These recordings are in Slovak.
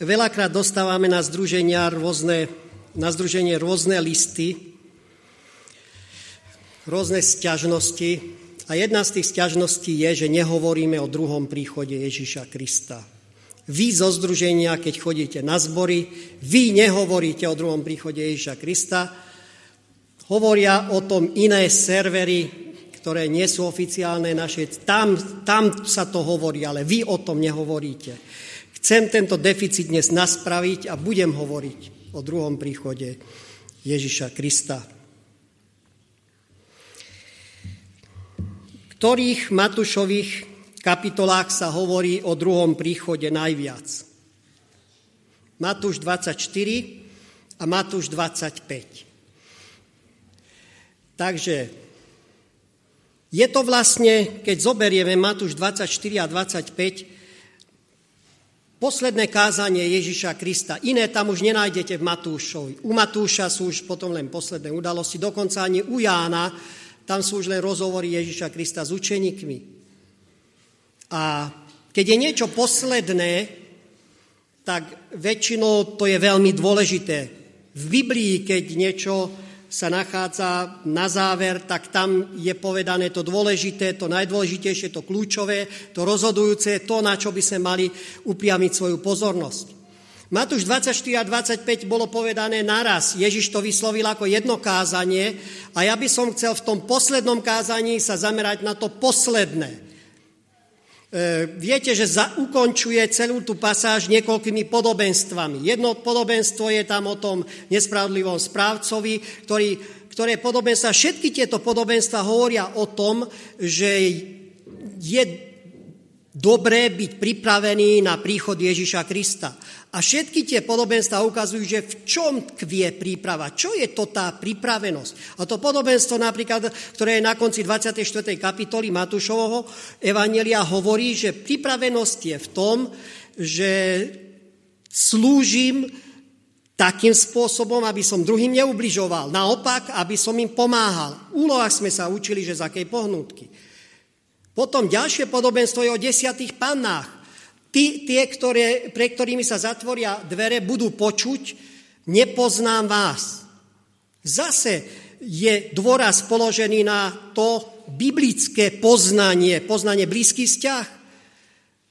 Veľakrát dostávame na, združenia rôzne, na združenie rôzne listy, rôzne sťažnosti a jedna z tých sťažností je, že nehovoríme o druhom príchode Ježiša Krista. Vy zo združenia, keď chodíte na zbory, vy nehovoríte o druhom príchode Ježiša Krista, hovoria o tom iné servery, ktoré nie sú oficiálne naše, tam, tam sa to hovorí, ale vy o tom nehovoríte. Chcem tento deficit dnes naspraviť a budem hovoriť o druhom príchode Ježiša Krista. V ktorých Matúšových kapitolách sa hovorí o druhom príchode najviac? Matúš 24 a Matúš 25. Takže je to vlastne, keď zoberieme Matúš 24 a 25, Posledné kázanie Ježiša Krista. Iné tam už nenájdete v Matúšovi. U Matúša sú už potom len posledné udalosti, dokonca ani u Jána, tam sú už len rozhovory Ježiša Krista s učeníkmi. A keď je niečo posledné, tak väčšinou to je veľmi dôležité. V Biblii, keď niečo sa nachádza na záver, tak tam je povedané to dôležité, to najdôležitejšie, to kľúčové, to rozhodujúce, to, na čo by sme mali upriamiť svoju pozornosť. Matúš 24 a 25 bolo povedané naraz. Ježiš to vyslovil ako jedno kázanie a ja by som chcel v tom poslednom kázaní sa zamerať na to posledné. E, viete, že ukončuje celú tú pasáž niekoľkými podobenstvami. Jedno podobenstvo je tam o tom nespravodlivom správcovi, ktorý, ktoré podobenstva, všetky tieto podobenstva hovoria o tom, že je dobré byť pripravený na príchod Ježiša Krista. A všetky tie podobenstva ukazujú, že v čom kvie príprava, čo je to tá pripravenosť. A to podobenstvo napríklad, ktoré je na konci 24. kapitoly Matúšovho Evangelia, hovorí, že pripravenosť je v tom, že slúžim takým spôsobom, aby som druhým neubližoval. Naopak, aby som im pomáhal. V úlohách sme sa učili, že z akej pohnutky. Potom ďalšie podobenstvo je o desiatých pannách. Tí, tie, ktoré, pre ktorými sa zatvoria dvere, budú počuť, nepoznám vás. Zase je dôraz položený na to biblické poznanie, poznanie blízky vzťah.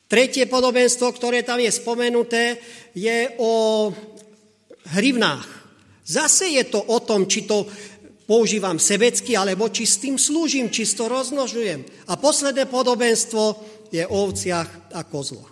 Tretie podobenstvo, ktoré tam je spomenuté, je o hrivnách. Zase je to o tom, či to používam sebecky, alebo či s tým slúžim, či to rozmnožujem. A posledné podobenstvo je o ovciach a kozloch.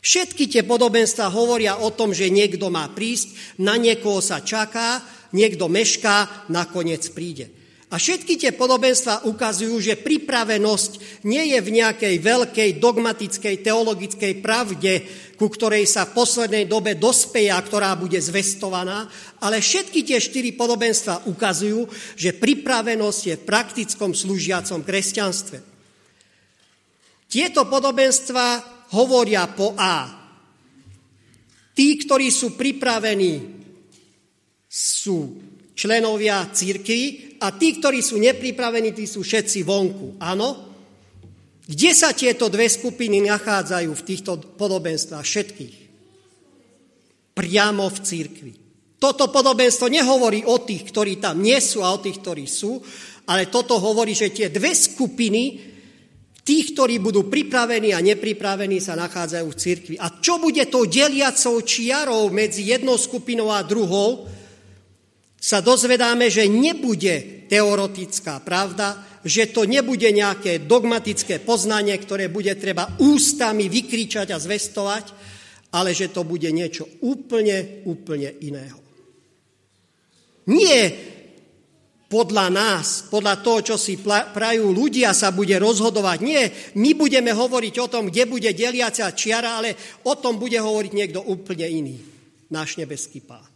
Všetky tie podobenstva hovoria o tom, že niekto má prísť, na niekoho sa čaká, niekto mešká, nakoniec príde. A všetky tie podobenstva ukazujú, že pripravenosť nie je v nejakej veľkej dogmatickej teologickej pravde, ku ktorej sa v poslednej dobe dospeja, ktorá bude zvestovaná, ale všetky tie štyri podobenstva ukazujú, že pripravenosť je v praktickom slúžiacom kresťanstve. Tieto podobenstva hovoria po A. Tí, ktorí sú pripravení, sú členovia církvy a tí, ktorí sú nepripravení, tí sú všetci vonku. Áno? Kde sa tieto dve skupiny nachádzajú v týchto podobenstvách všetkých? Priamo v církvi. Toto podobenstvo nehovorí o tých, ktorí tam nie sú a o tých, ktorí sú, ale toto hovorí, že tie dve skupiny Tých, ktorí budú pripravení a nepripravení, sa nachádzajú v cirkvi. A čo bude tou deliacou čiarou medzi jednou skupinou a druhou, sa dozvedáme, že nebude teoretická pravda, že to nebude nejaké dogmatické poznanie, ktoré bude treba ústami vykričať a zvestovať, ale že to bude niečo úplne, úplne iného. Nie podľa nás, podľa toho, čo si prajú ľudia, sa bude rozhodovať. Nie, my budeme hovoriť o tom, kde bude deliacia čiara, ale o tom bude hovoriť niekto úplne iný, náš nebeský pán.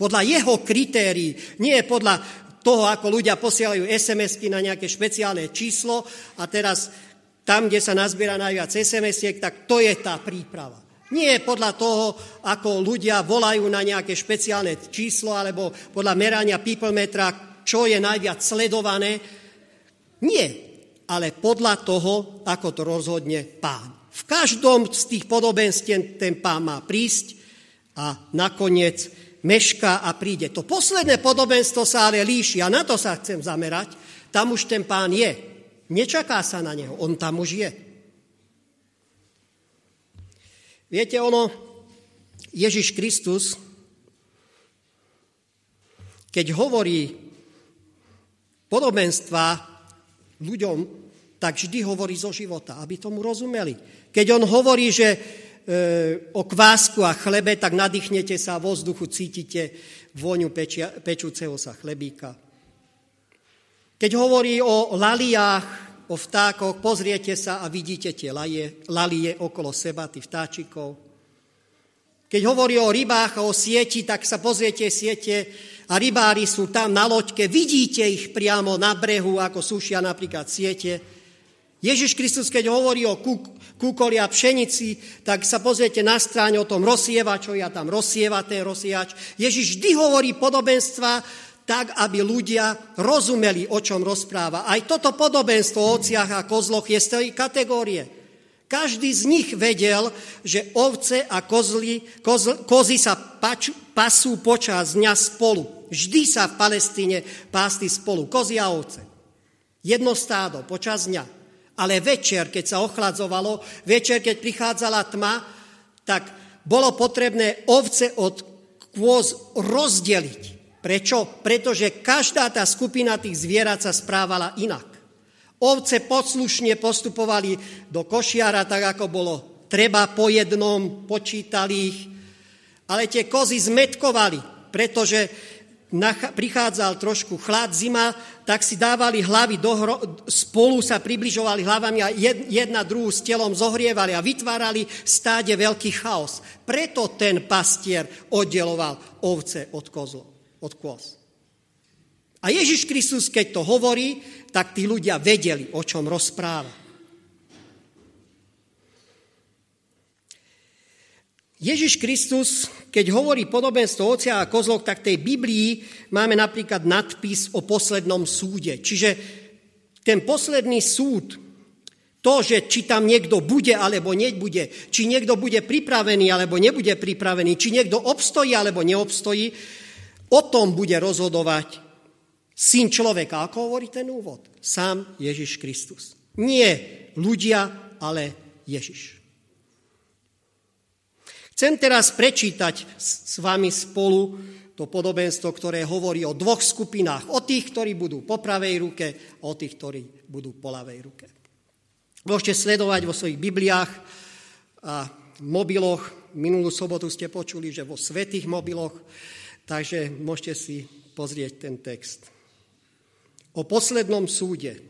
Podľa jeho kritérií, nie podľa toho, ako ľudia posielajú SMS-ky na nejaké špeciálne číslo a teraz tam, kde sa nazbiera najviac SMS-iek, tak to je tá príprava. Nie podľa toho, ako ľudia volajú na nejaké špeciálne číslo alebo podľa merania people čo je najviac sledované. Nie, ale podľa toho, ako to rozhodne pán. V každom z tých podobenstien ten pán má prísť a nakoniec mešká a príde. To posledné podobenstvo sa ale líši a na to sa chcem zamerať. Tam už ten pán je. Nečaká sa na neho, on tam už je. Viete, ono, Ježiš Kristus, keď hovorí podobenstva ľuďom, tak vždy hovorí zo života, aby tomu rozumeli. Keď on hovorí, že o kvásku a chlebe, tak nadýchnete sa vo vzduchu, cítite vôňu pečia, pečúceho sa chlebíka. Keď hovorí o laliách, o vtákoch, pozriete sa a vidíte tie lalie, lalie okolo seba, tých vtáčikov. Keď hovorí o rybách a o sieti, tak sa pozriete siete a rybári sú tam na loďke, vidíte ich priamo na brehu, ako sušia napríklad siete. Ježiš Kristus, keď hovorí o a pšenici, tak sa pozriete na stráne o tom rozsievačovi a tam rozsieva ten rozsievač. Ježiš vždy hovorí podobenstva tak, aby ľudia rozumeli, o čom rozpráva. Aj toto podobenstvo o ociach a kozloch je z tej kategórie. Každý z nich vedel, že ovce a kozly, koz, kozy sa pač, pasú počas dňa spolu. Vždy sa v Palestíne pásti spolu, kozy a ovce. Jedno stádo počas dňa. Ale večer, keď sa ochladzovalo, večer, keď prichádzala tma, tak bolo potrebné ovce od kôz rozdeliť. Prečo? Pretože každá tá skupina tých zvierat sa správala inak. Ovce poslušne postupovali do košiara, tak ako bolo treba po jednom, počítali ich, ale tie kozy zmetkovali, pretože prichádzal trošku chlad, zima, tak si dávali hlavy dohro, spolu sa približovali hlavami a jedna druhú s telom zohrievali a vytvárali stáde veľký chaos. Preto ten pastier oddeloval ovce od kozlo, od kôz. A Ježiš Kristus, keď to hovorí, tak tí ľudia vedeli, o čom rozpráva. Ježiš Kristus, keď hovorí podobenstvo ocia a kozlok, tak tej Biblii máme napríklad nadpis o poslednom súde. Čiže ten posledný súd, to, že či tam niekto bude alebo nebude, či niekto bude pripravený alebo nebude pripravený, či niekto obstojí alebo neobstojí, o tom bude rozhodovať syn človeka. Ako hovorí ten úvod? Sám Ježiš Kristus. Nie ľudia, ale Ježiš. Chcem teraz prečítať s vami spolu to podobenstvo, ktoré hovorí o dvoch skupinách. O tých, ktorí budú po pravej ruke a o tých, ktorí budú po ľavej ruke. Môžete sledovať vo svojich Bibliách a mobiloch. Minulú sobotu ste počuli, že vo svetých mobiloch, takže môžete si pozrieť ten text. O poslednom súde.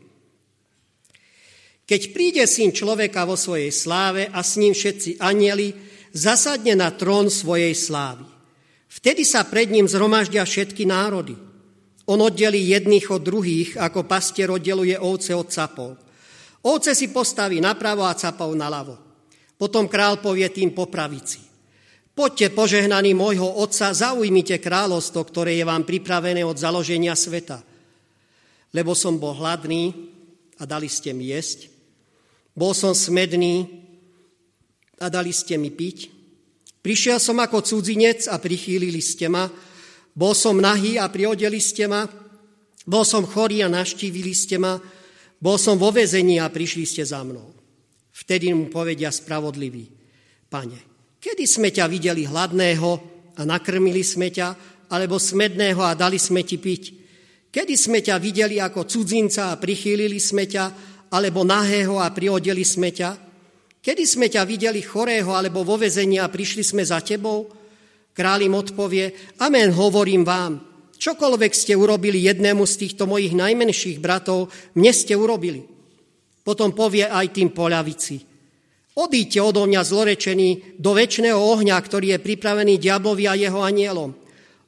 Keď príde syn človeka vo svojej sláve a s ním všetci anieli, zasadne na trón svojej slávy. Vtedy sa pred ním zhromaždia všetky národy. On oddelí jedných od druhých, ako pastier oddeluje ovce od capov. Ovce si postaví napravo a capov naľavo. Potom král povie tým po pravici. Poďte, požehnaní môjho otca, zaujmite kráľovstvo, ktoré je vám pripravené od založenia sveta. Lebo som bol hladný a dali ste mi jesť. Bol som smedný a dali ste mi piť. Prišiel som ako cudzinec a prichýlili ste ma. Bol som nahý a priodeli ste ma. Bol som chorý a naštívili ste ma. Bol som vo vezení a prišli ste za mnou. Vtedy mu povedia spravodlivý. Pane, kedy sme ťa videli hladného a nakrmili sme ťa, alebo smedného a dali sme ti piť? Kedy sme ťa videli ako cudzinca a prichýlili sme ťa, alebo nahého a priodeli sme ťa? Kedy sme ťa videli chorého alebo vo vezení a prišli sme za tebou? Král im odpovie, amen, hovorím vám, čokoľvek ste urobili jednému z týchto mojich najmenších bratov, mne ste urobili. Potom povie aj tým poľavici, odíďte odo mňa zlorečený do väčšného ohňa, ktorý je pripravený diablovi a jeho anielom.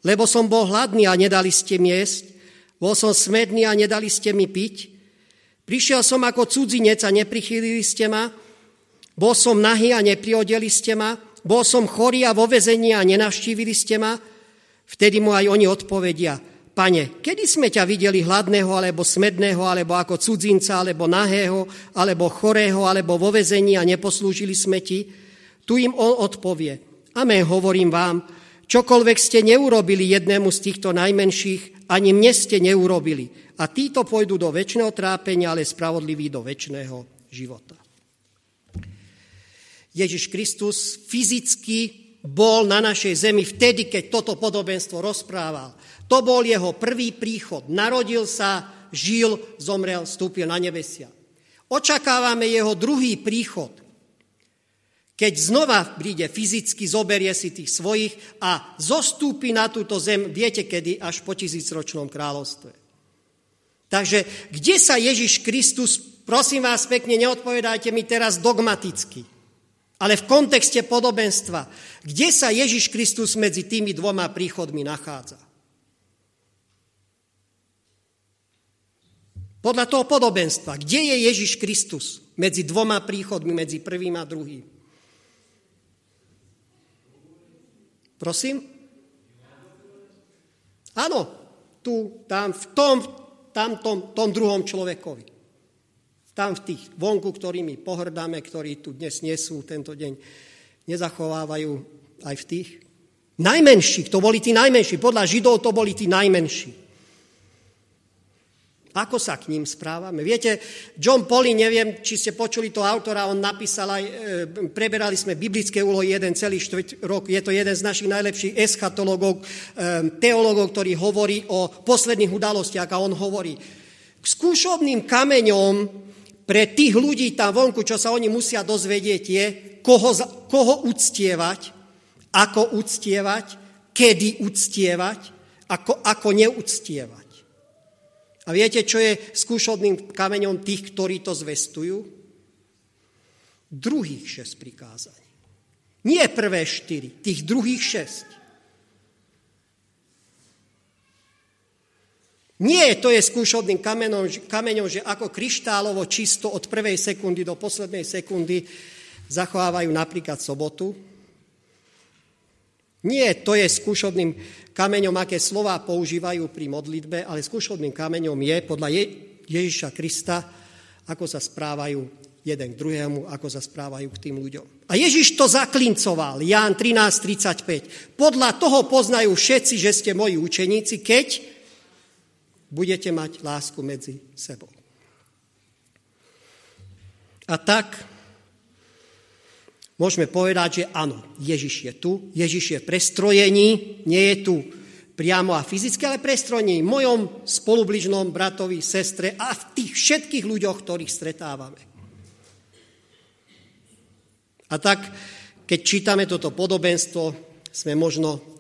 Lebo som bol hladný a nedali ste mi jesť, bol som smedný a nedali ste mi piť, prišiel som ako cudzinec a neprichýlili ste ma, bol som nahý a nepriodeli ste ma, bol som chorý a vo vezení a nenavštívili ste ma. Vtedy mu aj oni odpovedia, pane, kedy sme ťa videli hladného, alebo smedného, alebo ako cudzinca, alebo nahého, alebo chorého, alebo vo vezení a neposlúžili sme ti? Tu im on odpovie, Amen, hovorím vám, čokoľvek ste neurobili jednému z týchto najmenších, ani mne ste neurobili. A títo pôjdu do väčšného trápenia, ale spravodliví do väčšného života. Ježiš Kristus fyzicky bol na našej zemi vtedy, keď toto podobenstvo rozprával. To bol jeho prvý príchod. Narodil sa, žil, zomrel, vstúpil na nebesia. Očakávame jeho druhý príchod, keď znova príde fyzicky, zoberie si tých svojich a zostúpi na túto zem, viete kedy, až po tisícročnom kráľovstve. Takže kde sa Ježiš Kristus, prosím vás pekne, neodpovedajte mi teraz dogmaticky, ale v kontexte podobenstva, kde sa Ježiš Kristus medzi tými dvoma príchodmi nachádza? Podľa toho podobenstva, kde je Ježiš Kristus medzi dvoma príchodmi, medzi prvým a druhým? Prosím? Áno, tu, tam, v tom, tam, tom, tom druhom človekovi. Tam v tých vonku, ktorými pohrdáme, ktorí tu dnes nie sú, tento deň nezachovávajú aj v tých najmenších. To boli tí najmenší. Podľa Židov to boli tí najmenší. Ako sa k ním správame? Viete, John Polly, neviem, či ste počuli to autora, on napísal aj, e, preberali sme biblické úlohy jeden celý štvrť rok, je to jeden z našich najlepších eschatologov, e, teologov, ktorý hovorí o posledných udalostiach a on hovorí, k skúšobným kameňom pre tých ľudí tam vonku, čo sa oni musia dozvedieť, je, koho, koho uctievať, ako uctievať, kedy uctievať, ako, ako neuctievať. A viete, čo je skúšobným kameňom tých, ktorí to zvestujú? Druhých šest prikázaní. Nie prvé štyri, tých druhých šesť. Nie to je skúšobným kameňom, kameňom, že ako kryštálovo čisto od prvej sekundy do poslednej sekundy zachovávajú napríklad sobotu. Nie to je skúšobným kameňom, aké slova používajú pri modlitbe, ale skúšobným kameňom je podľa Ježiša Krista, ako sa správajú jeden k druhému, ako sa správajú k tým ľuďom. A Ježiš to zaklincoval, Ján 13.35. Podľa toho poznajú všetci, že ste moji učeníci, keď budete mať lásku medzi sebou. A tak môžeme povedať, že áno, Ježiš je tu, Ježiš je v prestrojení, nie je tu priamo a fyzicky, ale prestrojení v mojom spolubližnom bratovi, sestre a v tých všetkých ľuďoch, ktorých stretávame. A tak, keď čítame toto podobenstvo, sme možno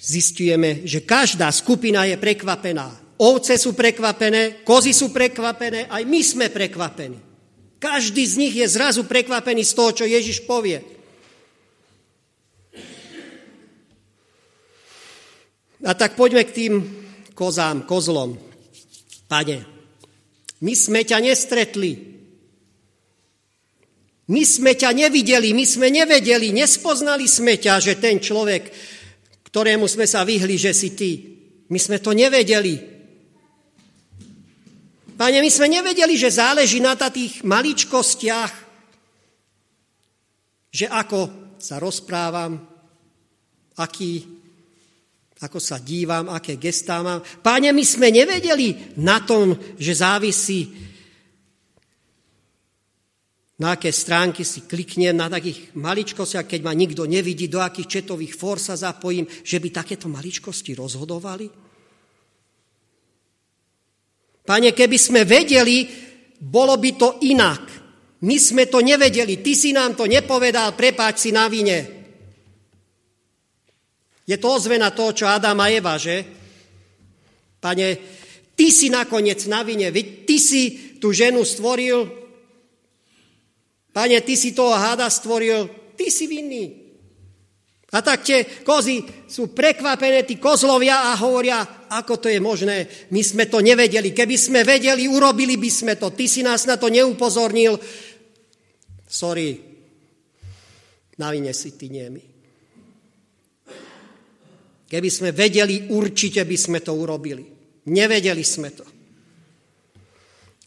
zistujeme, že každá skupina je prekvapená. Ovce sú prekvapené, kozy sú prekvapené, aj my sme prekvapení. Každý z nich je zrazu prekvapený z toho, čo Ježiš povie. A tak poďme k tým kozám, kozlom. Pane, my sme ťa nestretli. My sme ťa nevideli, my sme nevedeli, nespoznali sme ťa, že ten človek, ktorému sme sa vyhli, že si ty. My sme to nevedeli. Pane, my sme nevedeli, že záleží na tých maličkostiach, že ako sa rozprávam, aký, ako sa dívam, aké gestá mám. Páne, my sme nevedeli na tom, že závisí, na aké stránky si kliknem, na takých maličkostiach, keď ma nikto nevidí, do akých četových fór sa zapojím, že by takéto maličkosti rozhodovali. Pane, keby sme vedeli, bolo by to inak. My sme to nevedeli, ty si nám to nepovedal, prepáč si na vine. Je to ozvena toho, čo Adam a Eva, že? Pane, ty si nakoniec na vine, ty si tú ženu stvoril, pane, ty si toho háda stvoril, ty si vinný. A tak tie kozy sú prekvapené, tí kozlovia a hovoria, ako to je možné, my sme to nevedeli. Keby sme vedeli, urobili by sme to. Ty si nás na to neupozornil. Sorry, na vine si ty niemi. Keby sme vedeli, určite by sme to urobili. Nevedeli sme to.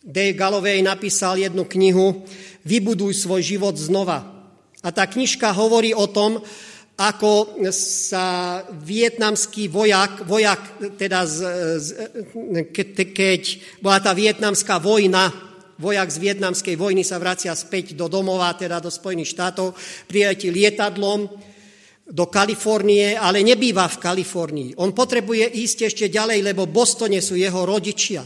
Dave Galloway napísal jednu knihu Vybuduj svoj život znova. A tá knižka hovorí o tom, ako sa vietnamský vojak, vojak teda z, z, keď, keď bola tá vietnamská vojna, vojak z vietnamskej vojny sa vracia späť do domova, teda do Spojených štátov, priletí lietadlom do Kalifornie, ale nebýva v Kalifornii. On potrebuje ísť ešte ďalej, lebo v Bostone sú jeho rodičia.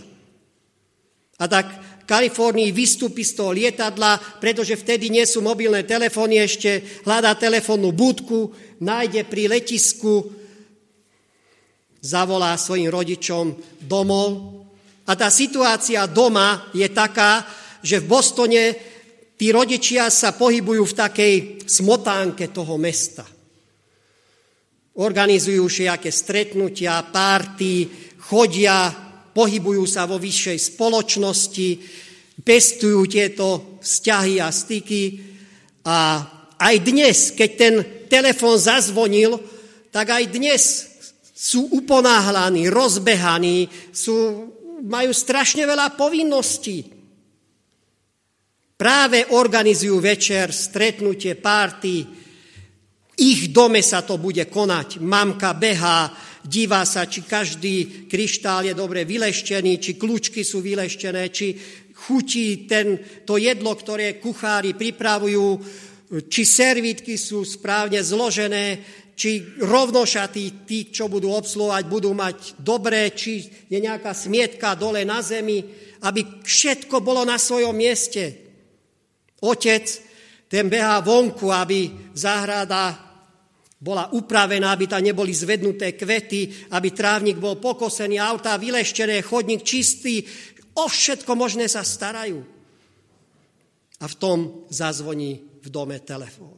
A tak Kalifornii vystúpi z toho lietadla, pretože vtedy nie sú mobilné telefóny ešte, hľadá telefónnu budku, nájde pri letisku, zavolá svojim rodičom domov. A tá situácia doma je taká, že v Bostone tí rodičia sa pohybujú v takej smotánke toho mesta. Organizujú všetké stretnutia, párty, chodia pohybujú sa vo vyššej spoločnosti, pestujú tieto vzťahy a styky. A aj dnes, keď ten telefon zazvonil, tak aj dnes sú uponáhlaní, rozbehaní, sú, majú strašne veľa povinností. Práve organizujú večer, stretnutie, párty. Ich dome sa to bude konať. Mamka behá, Díva sa, či každý kryštál je dobre vyleštený, či kľúčky sú vyleštené, či chutí ten, to jedlo, ktoré kuchári pripravujú, či servítky sú správne zložené, či rovnošatí tí, čo budú obsluhovať, budú mať dobré, či je nejaká smietka dole na zemi, aby všetko bolo na svojom mieste. Otec, ten behá vonku, aby záhrada bola upravená, aby tam neboli zvednuté kvety, aby trávnik bol pokosený, autá vyleštené, chodník čistý. O všetko možné sa starajú. A v tom zazvoní v dome telefón.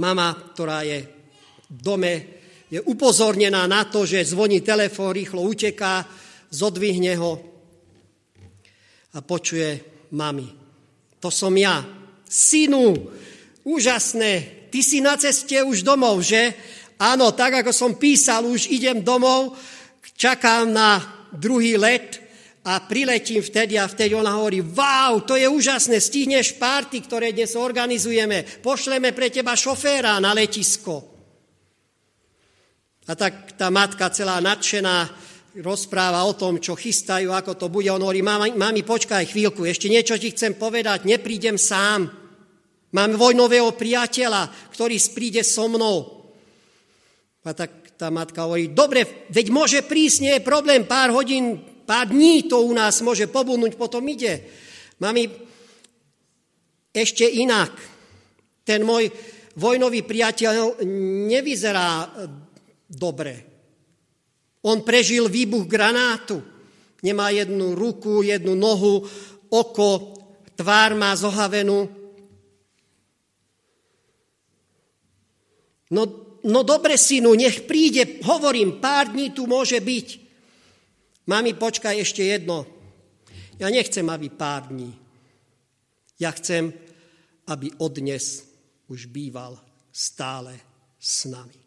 Mama, ktorá je v dome, je upozornená na to, že zvoní telefón, rýchlo uteká, zodvihne ho a počuje mami. To som ja. Synu, Úžasné, ty si na ceste už domov, že? Áno, tak ako som písal, už idem domov, čakám na druhý let a priletím vtedy a vtedy ona hovorí, wow, to je úžasné, stihneš párty, ktoré dnes organizujeme, pošleme pre teba šoféra na letisko. A tak tá matka celá nadšená rozpráva o tom, čo chystajú, ako to bude. On hovorí, mami, mami, počkaj chvíľku, ešte niečo ti chcem povedať, neprídem sám. Mám vojnového priateľa, ktorý spríde so mnou. A tak tá matka hovorí, dobre, veď môže prísť, nie je problém, pár hodín, pár dní to u nás môže pobudnúť, potom ide. Mami, ešte inak. Ten môj vojnový priateľ nevyzerá dobre. On prežil výbuch granátu. Nemá jednu ruku, jednu nohu, oko, tvár má zohavenú. No, no dobre, synu, nech príde, hovorím, pár dní tu môže byť. Mami, počkaj ešte jedno. Ja nechcem, aby pár dní. Ja chcem, aby odnes už býval stále s nami.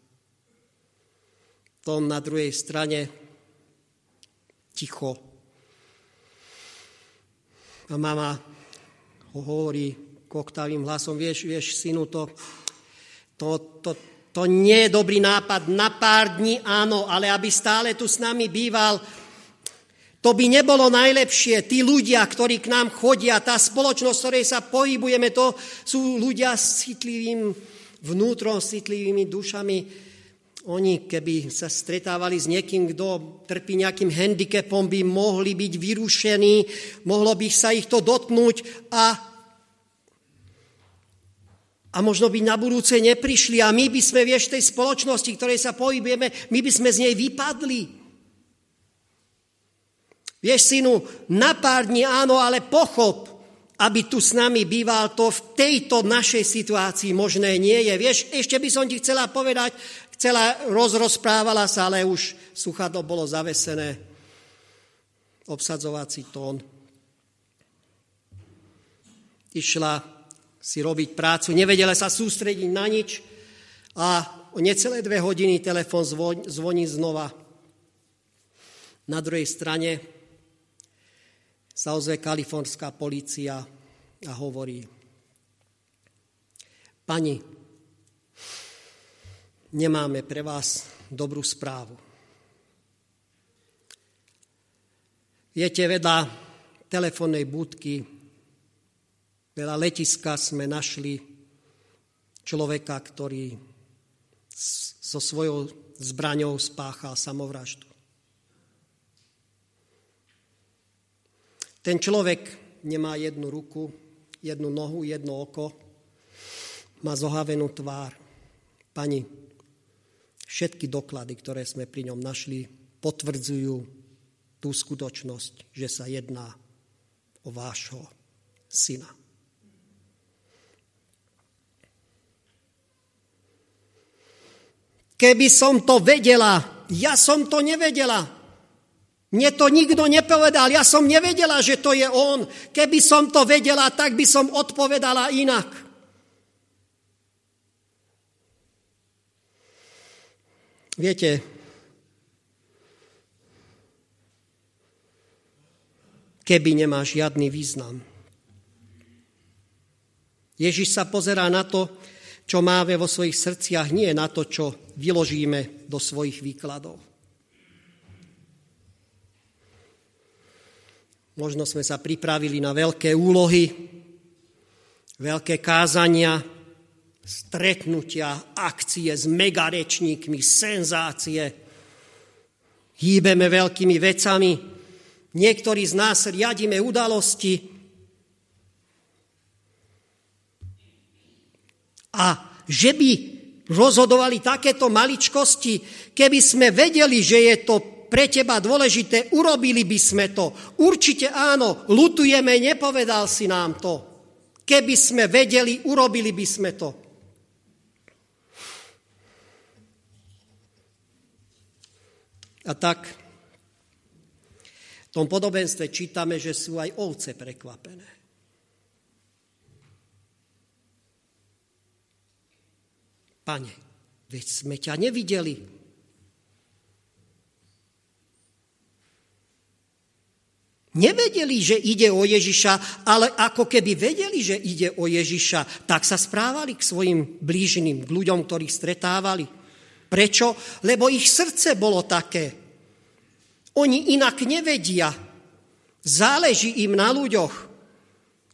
Tom na druhej strane ticho. A mama ho hovorí koktavým hlasom, vieš, vieš, synu, to, to, to, to nie je dobrý nápad. Na pár dní áno, ale aby stále tu s nami býval, to by nebolo najlepšie. Tí ľudia, ktorí k nám chodia, tá spoločnosť, ktorej sa pohybujeme, to sú ľudia s citlivým vnútrom, s citlivými dušami. Oni, keby sa stretávali s niekým, kto trpí nejakým handicapom, by mohli byť vyrušení, mohlo by sa ich to dotknúť a a možno by na budúce neprišli a my by sme, vieš, tej spoločnosti, ktorej sa pohybujeme, my by sme z nej vypadli. Vieš, synu, na pár dní áno, ale pochop, aby tu s nami býval, to v tejto našej situácii možné nie je. Vieš, ešte by som ti chcela povedať, chcela, rozrozprávala sa, ale už suchadlo bolo zavesené. Obsadzovací tón. Išla si robiť prácu, nevedela sa sústrediť na nič a o necelé dve hodiny telefon zvoní znova. Na druhej strane sa ozve kalifornská policia a hovorí, Pani, nemáme pre vás dobrú správu. Viete, vedľa telefónnej budky, vedľa letiska sme našli človeka, ktorý so svojou zbraňou spáchal samovraždu. Ten človek nemá jednu ruku, jednu nohu, jedno oko, má zohavenú tvár. Pani, všetky doklady, ktoré sme pri ňom našli, potvrdzujú tú skutočnosť, že sa jedná o vášho syna. Keby som to vedela, ja som to nevedela. Mne to nikto nepovedal, ja som nevedela, že to je on. Keby som to vedela, tak by som odpovedala inak. Viete, keby nemá žiadny význam. Ježiš sa pozerá na to, čo máme vo svojich srdciach, nie na to, čo vyložíme do svojich výkladov. Možno sme sa pripravili na veľké úlohy, veľké kázania, stretnutia, akcie s megarečníkmi, senzácie. Hýbeme veľkými vecami. Niektorí z nás riadíme udalosti. A že by rozhodovali takéto maličkosti, keby sme vedeli, že je to pre teba dôležité, urobili by sme to. Určite áno, lutujeme, nepovedal si nám to. Keby sme vedeli, urobili by sme to. A tak v tom podobenstve čítame, že sú aj ovce prekvapené. Pane, veď sme ťa nevideli, Nevedeli, že ide o Ježiša, ale ako keby vedeli, že ide o Ježiša, tak sa správali k svojim blížným, k ľuďom, ktorých stretávali. Prečo? Lebo ich srdce bolo také. Oni inak nevedia. Záleží im na ľuďoch.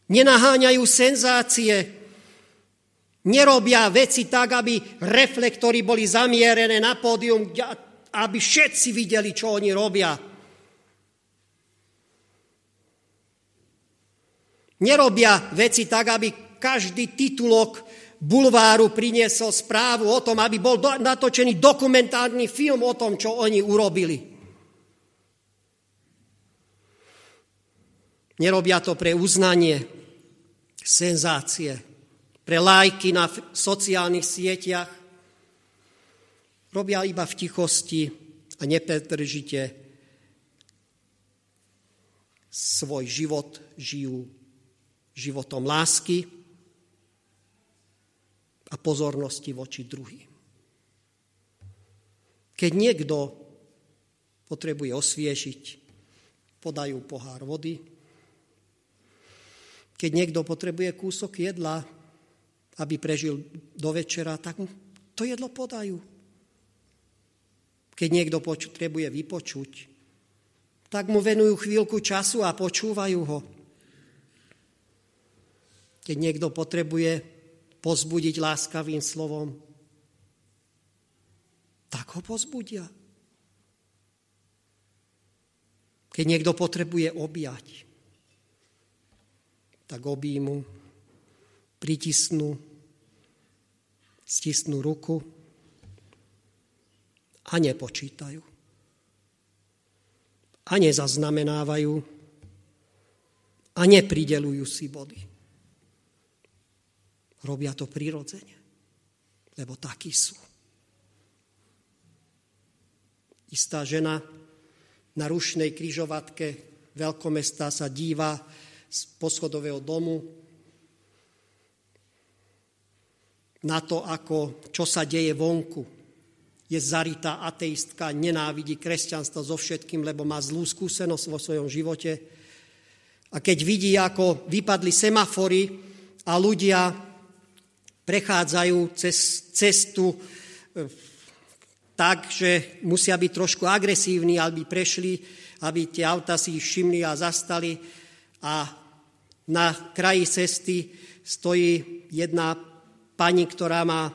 Nenaháňajú senzácie. Nerobia veci tak, aby reflektory boli zamierené na pódium, aby všetci videli, čo oni robia Nerobia veci tak, aby každý titulok bulváru priniesol správu o tom, aby bol natočený dokumentárny film o tom, čo oni urobili. Nerobia to pre uznanie, senzácie, pre lajky na sociálnych sieťach. Robia iba v tichosti a nepetržite svoj život žijú životom lásky a pozornosti voči druhým. Keď niekto potrebuje osviežiť, podajú pohár vody. Keď niekto potrebuje kúsok jedla, aby prežil do večera, tak mu to jedlo podajú. Keď niekto potrebuje vypočuť, tak mu venujú chvíľku času a počúvajú ho. Keď niekto potrebuje pozbudiť láskavým slovom, tak ho pozbudia. Keď niekto potrebuje objať, tak objímu, pritisnú, stisnú ruku a nepočítajú. A nezaznamenávajú a nepridelujú si body. Robia to prirodzene, lebo takí sú. Istá žena na rušnej kryžovatke veľkomesta sa díva z poschodového domu na to, ako, čo sa deje vonku. Je zaritá ateistka, nenávidí kresťanstvo so všetkým, lebo má zlú skúsenosť vo svojom živote. A keď vidí, ako vypadli semafory a ľudia prechádzajú cez cestu e, tak, že musia byť trošku agresívni, aby prešli, aby tie auta si všimli a zastali. A na kraji cesty stojí jedna pani, ktorá má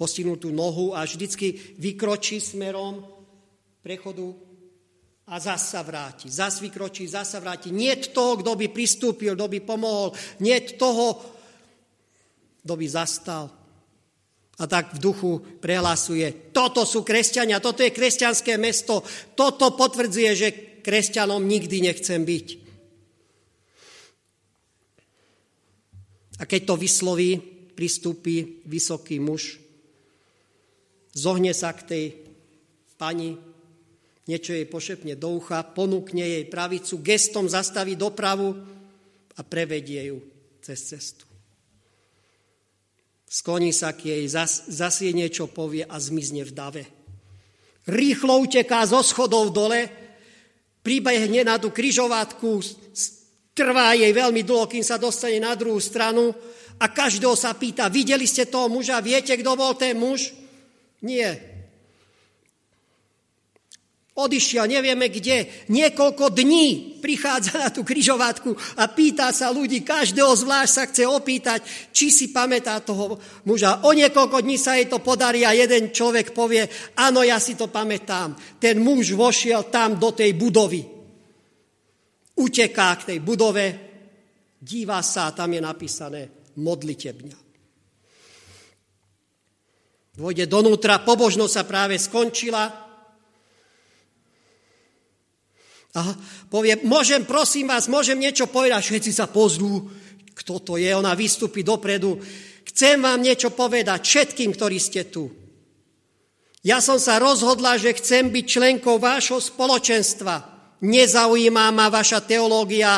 postihnutú nohu a vždycky vykročí smerom prechodu a zasa sa vráti. Zas vykročí, zasa vráti. Nie toho, kto by pristúpil, kto by pomohol. Nie toho, kto by zastal. A tak v duchu prehlasuje, toto sú kresťania, toto je kresťanské mesto, toto potvrdzuje, že kresťanom nikdy nechcem byť. A keď to vysloví, pristúpi vysoký muž, zohne sa k tej pani, niečo jej pošepne do ucha, ponúkne jej pravicu, gestom zastaví dopravu a prevedie ju cez cestu. Skloní sa k jej, zas, zasie niečo povie a zmizne v dave. Rýchlo uteká zo schodov dole, pribehne na tú kryžovatku, trvá jej veľmi dlho, kým sa dostane na druhú stranu a každého sa pýta, videli ste toho muža, viete, kto bol ten muž? Nie, odišiel, nevieme kde, niekoľko dní prichádza na tú kryžovatku a pýta sa ľudí, každého zvlášť sa chce opýtať, či si pamätá toho muža. O niekoľko dní sa jej to podarí a jeden človek povie, áno, ja si to pamätám. Ten muž vošiel tam do tej budovy. Uteká k tej budove, díva sa a tam je napísané modlitebňa. Vojde donútra, pobožnosť sa práve skončila, a povie, môžem, prosím vás, môžem niečo povedať. Všetci sa pozrú, kto to je. Ona vystúpi dopredu. Chcem vám niečo povedať všetkým, ktorí ste tu. Ja som sa rozhodla, že chcem byť členkou vášho spoločenstva. Nezaujíma ma vaša teológia,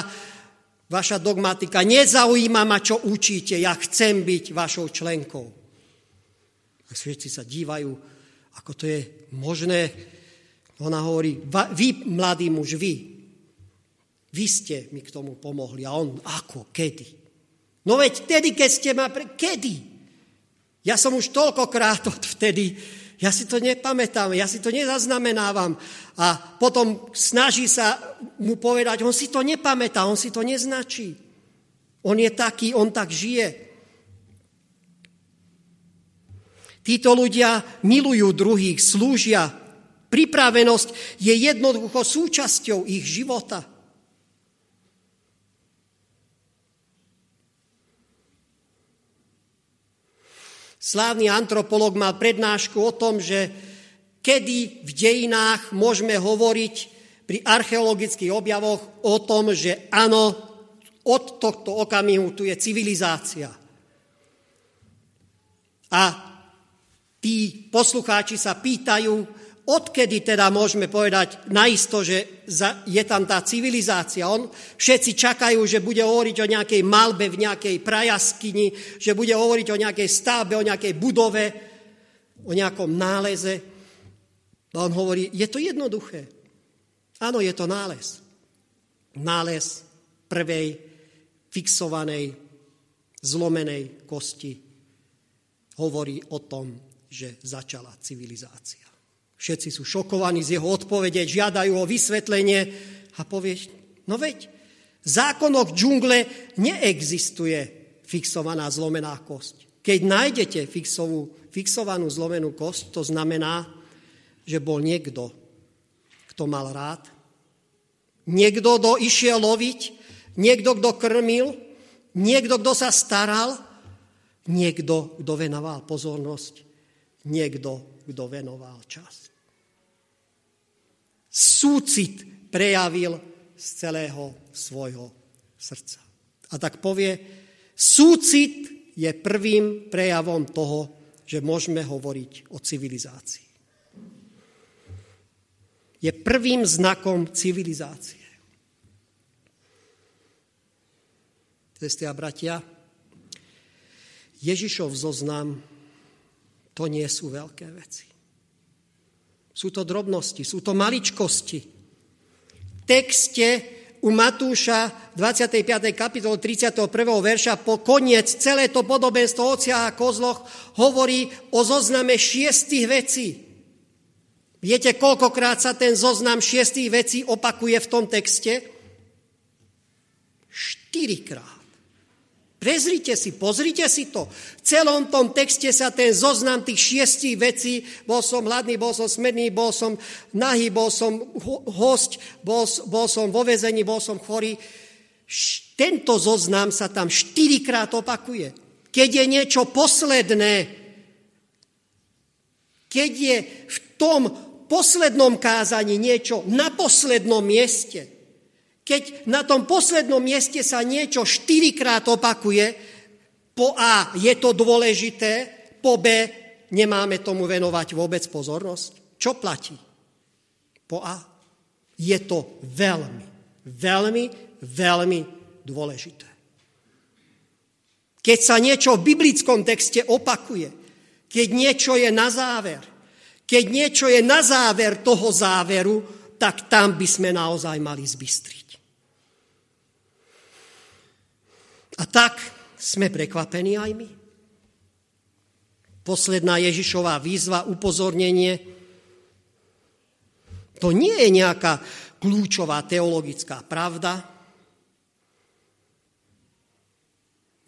vaša dogmatika. Nezaujíma ma, čo učíte. Ja chcem byť vašou členkou. A všetci sa dívajú, ako to je možné ona hovorí, vy, mladý muž, vy, vy ste mi k tomu pomohli. A on, ako, kedy? No veď tedy, keď ste ma... Pre... Kedy? Ja som už toľkokrát od vtedy, ja si to nepamätám, ja si to nezaznamenávam. A potom snaží sa mu povedať, on si to nepamätá, on si to neznačí. On je taký, on tak žije. Títo ľudia milujú druhých, slúžia Pripravenosť je jednoducho súčasťou ich života. Slávny antropolog mal prednášku o tom, že kedy v dejinách môžeme hovoriť pri archeologických objavoch o tom, že áno, od tohto okamihu tu je civilizácia. A tí poslucháči sa pýtajú, odkedy teda môžeme povedať naisto, že je tam tá civilizácia. On, všetci čakajú, že bude hovoriť o nejakej malbe v nejakej prajaskyni, že bude hovoriť o nejakej stavbe, o nejakej budove, o nejakom náleze. A on hovorí, je to jednoduché. Áno, je to nález. Nález prvej fixovanej, zlomenej kosti hovorí o tom, že začala civilizácia. Všetci sú šokovaní z jeho odpovede, žiadajú o vysvetlenie a povie, no veď, v zákonoch džungle neexistuje fixovaná zlomená kosť. Keď nájdete fixovú, fixovanú zlomenú kosť, to znamená, že bol niekto, kto mal rád, niekto, kto išiel loviť, niekto, kto krmil, niekto, kto sa staral, niekto, kto venoval pozornosť, niekto, kto venoval čas súcit prejavil z celého svojho srdca. A tak povie, súcit je prvým prejavom toho, že môžeme hovoriť o civilizácii. Je prvým znakom civilizácie. Sestri a bratia, Ježišov zoznam to nie sú veľké veci. Sú to drobnosti, sú to maličkosti. V texte u Matúša 25. kapitol 31. verša po koniec celé to podobenstvo o a kozloch hovorí o zozname šiestých vecí. Viete, koľkokrát sa ten zoznam šiestých vecí opakuje v tom texte? Štyrikrát. Prezrite si, pozrite si to. V celom tom texte sa ten zoznam tých šiestich vecí, bol som hladný, bol som smedný, bol som nahý, bol som host, bol, bol som vo vezení, bol som chorý. Tento zoznam sa tam štyrikrát opakuje. Keď je niečo posledné, keď je v tom poslednom kázaní niečo na poslednom mieste, keď na tom poslednom mieste sa niečo štyrikrát opakuje, po A je to dôležité, po B nemáme tomu venovať vôbec pozornosť. Čo platí? Po A je to veľmi, veľmi, veľmi dôležité. Keď sa niečo v biblickom texte opakuje, keď niečo je na záver, keď niečo je na záver toho záveru, tak tam by sme naozaj mali zbystriť. A tak sme prekvapení aj my. Posledná Ježišová výzva, upozornenie, to nie je nejaká kľúčová teologická pravda,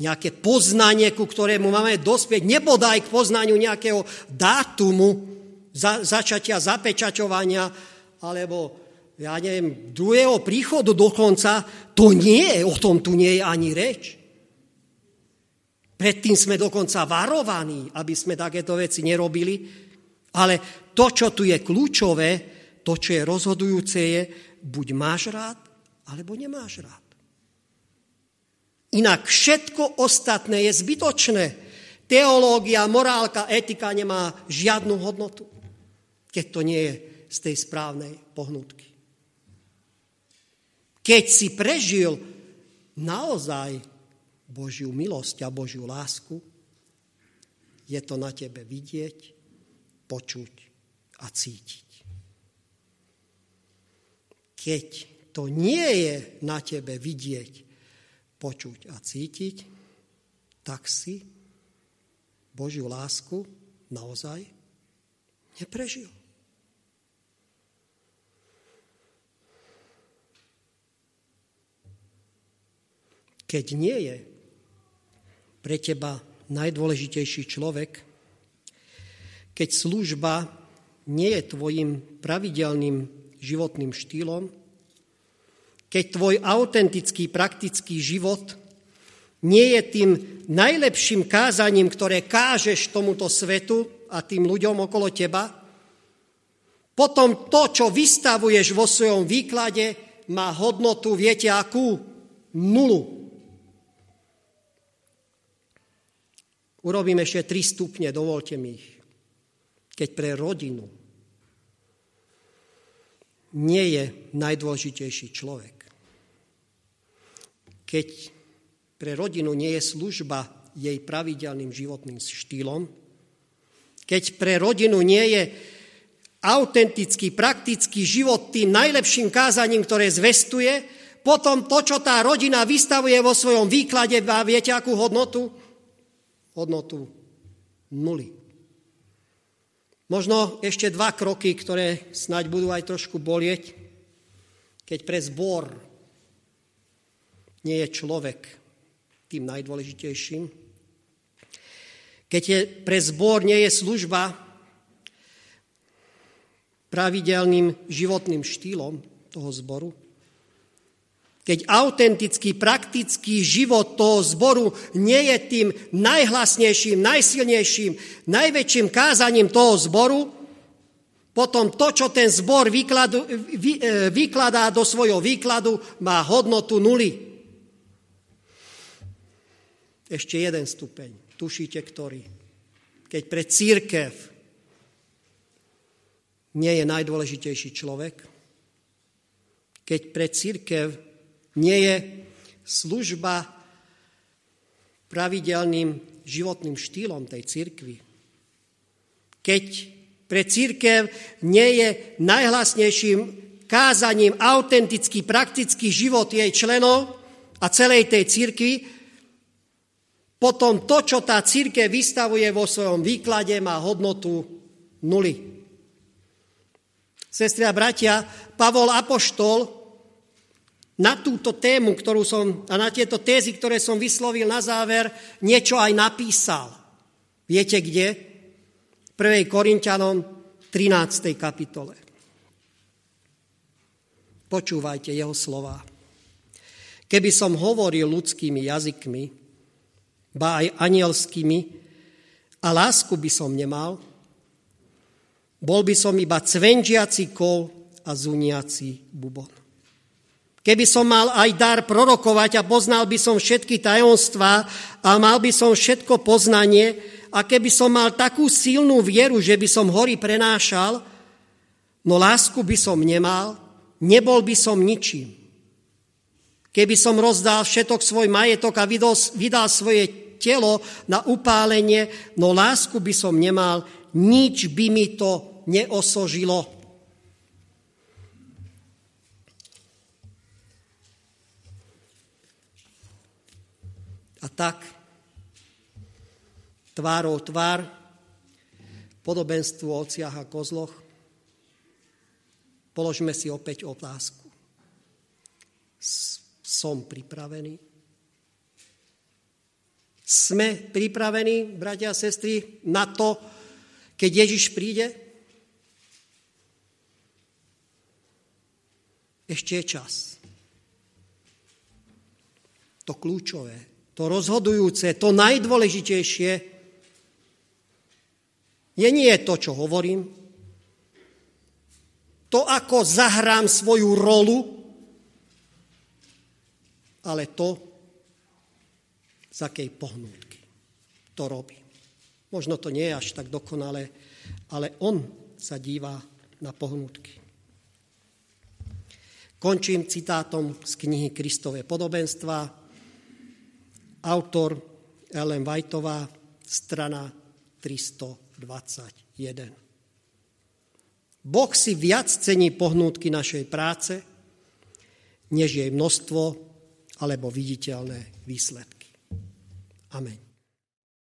nejaké poznanie, ku ktorému máme dospieť, nebodaj k poznaniu nejakého dátumu za, začatia zapečaťovania, alebo ja neviem, druhého príchodu dokonca, to nie je, o tom tu nie je ani reč. Predtým sme dokonca varovaní, aby sme takéto veci nerobili, ale to, čo tu je kľúčové, to, čo je rozhodujúce, je, buď máš rád, alebo nemáš rád. Inak všetko ostatné je zbytočné. Teológia, morálka, etika nemá žiadnu hodnotu, keď to nie je z tej správnej pohnutky. Keď si prežil naozaj Božiu milosť a Božiu lásku, je to na tebe vidieť, počuť a cítiť. Keď to nie je na tebe vidieť, počuť a cítiť, tak si Božiu lásku naozaj neprežil. keď nie je pre teba najdôležitejší človek, keď služba nie je tvojim pravidelným životným štýlom, keď tvoj autentický praktický život nie je tým najlepším kázaním, ktoré kážeš tomuto svetu a tým ľuďom okolo teba, potom to, čo vystavuješ vo svojom výklade, má hodnotu, viete akú? Nulu. Urobím ešte tri stupne, dovolte mi ich. Keď pre rodinu nie je najdôležitejší človek, keď pre rodinu nie je služba jej pravidelným životným štýlom, keď pre rodinu nie je autentický, praktický život tým najlepším kázaním, ktoré zvestuje, potom to, čo tá rodina vystavuje vo svojom výklade, viete akú hodnotu? Hodnotu nuly. Možno ešte dva kroky, ktoré snáď budú aj trošku bolieť, keď pre zbor nie je človek tým najdôležitejším, keď je pre zbor nie je služba pravidelným životným štýlom toho zboru, keď autentický, praktický život toho zboru nie je tým najhlasnejším, najsilnejším, najväčším kázaním toho zboru, potom to, čo ten zbor vykladu, vy, e, vykladá do svojho výkladu, má hodnotu nuly. Ešte jeden stupeň. Tušíte, ktorý? Keď pre církev nie je najdôležitejší človek, keď pre církev nie je služba pravidelným životným štýlom tej církvy. Keď pre církev nie je najhlasnejším kázaním autentický, praktický život jej členov a celej tej cirkvi, potom to, čo tá církev vystavuje vo svojom výklade, má hodnotu nuly. Sestri a bratia, Pavol Apoštol na túto tému, ktorú som, a na tieto tézy, ktoré som vyslovil na záver, niečo aj napísal. Viete kde? 1. Korintianom 13. kapitole. Počúvajte jeho slova. Keby som hovoril ľudskými jazykmi, ba aj anielskými, a lásku by som nemal, bol by som iba cvenžiaci kol a zuniaci bubon. Keby som mal aj dar prorokovať a poznal by som všetky tajomstvá a mal by som všetko poznanie a keby som mal takú silnú vieru, že by som hory prenášal, no lásku by som nemal, nebol by som ničím. Keby som rozdal všetok svoj majetok a vydal, vydal svoje telo na upálenie, no lásku by som nemal, nič by mi to neosožilo. A tak, tvárou tvár, podobenstvo o ociach a kozloch, Položme si opäť otázku. Som pripravený? Sme pripravení, bratia a sestry, na to, keď Ježiš príde? Ešte je čas. To kľúčové, to rozhodujúce, to najdôležitejšie je nie to, čo hovorím, to, ako zahrám svoju rolu, ale to, z akej pohnútky to robí. Možno to nie je až tak dokonale, ale on sa díva na pohnútky. Končím citátom z knihy Kristové podobenstva. Autor Ellen Whiteová, strana 321. Boh si viac cení pohnútky našej práce, než jej množstvo alebo viditeľné výsledky. Amen.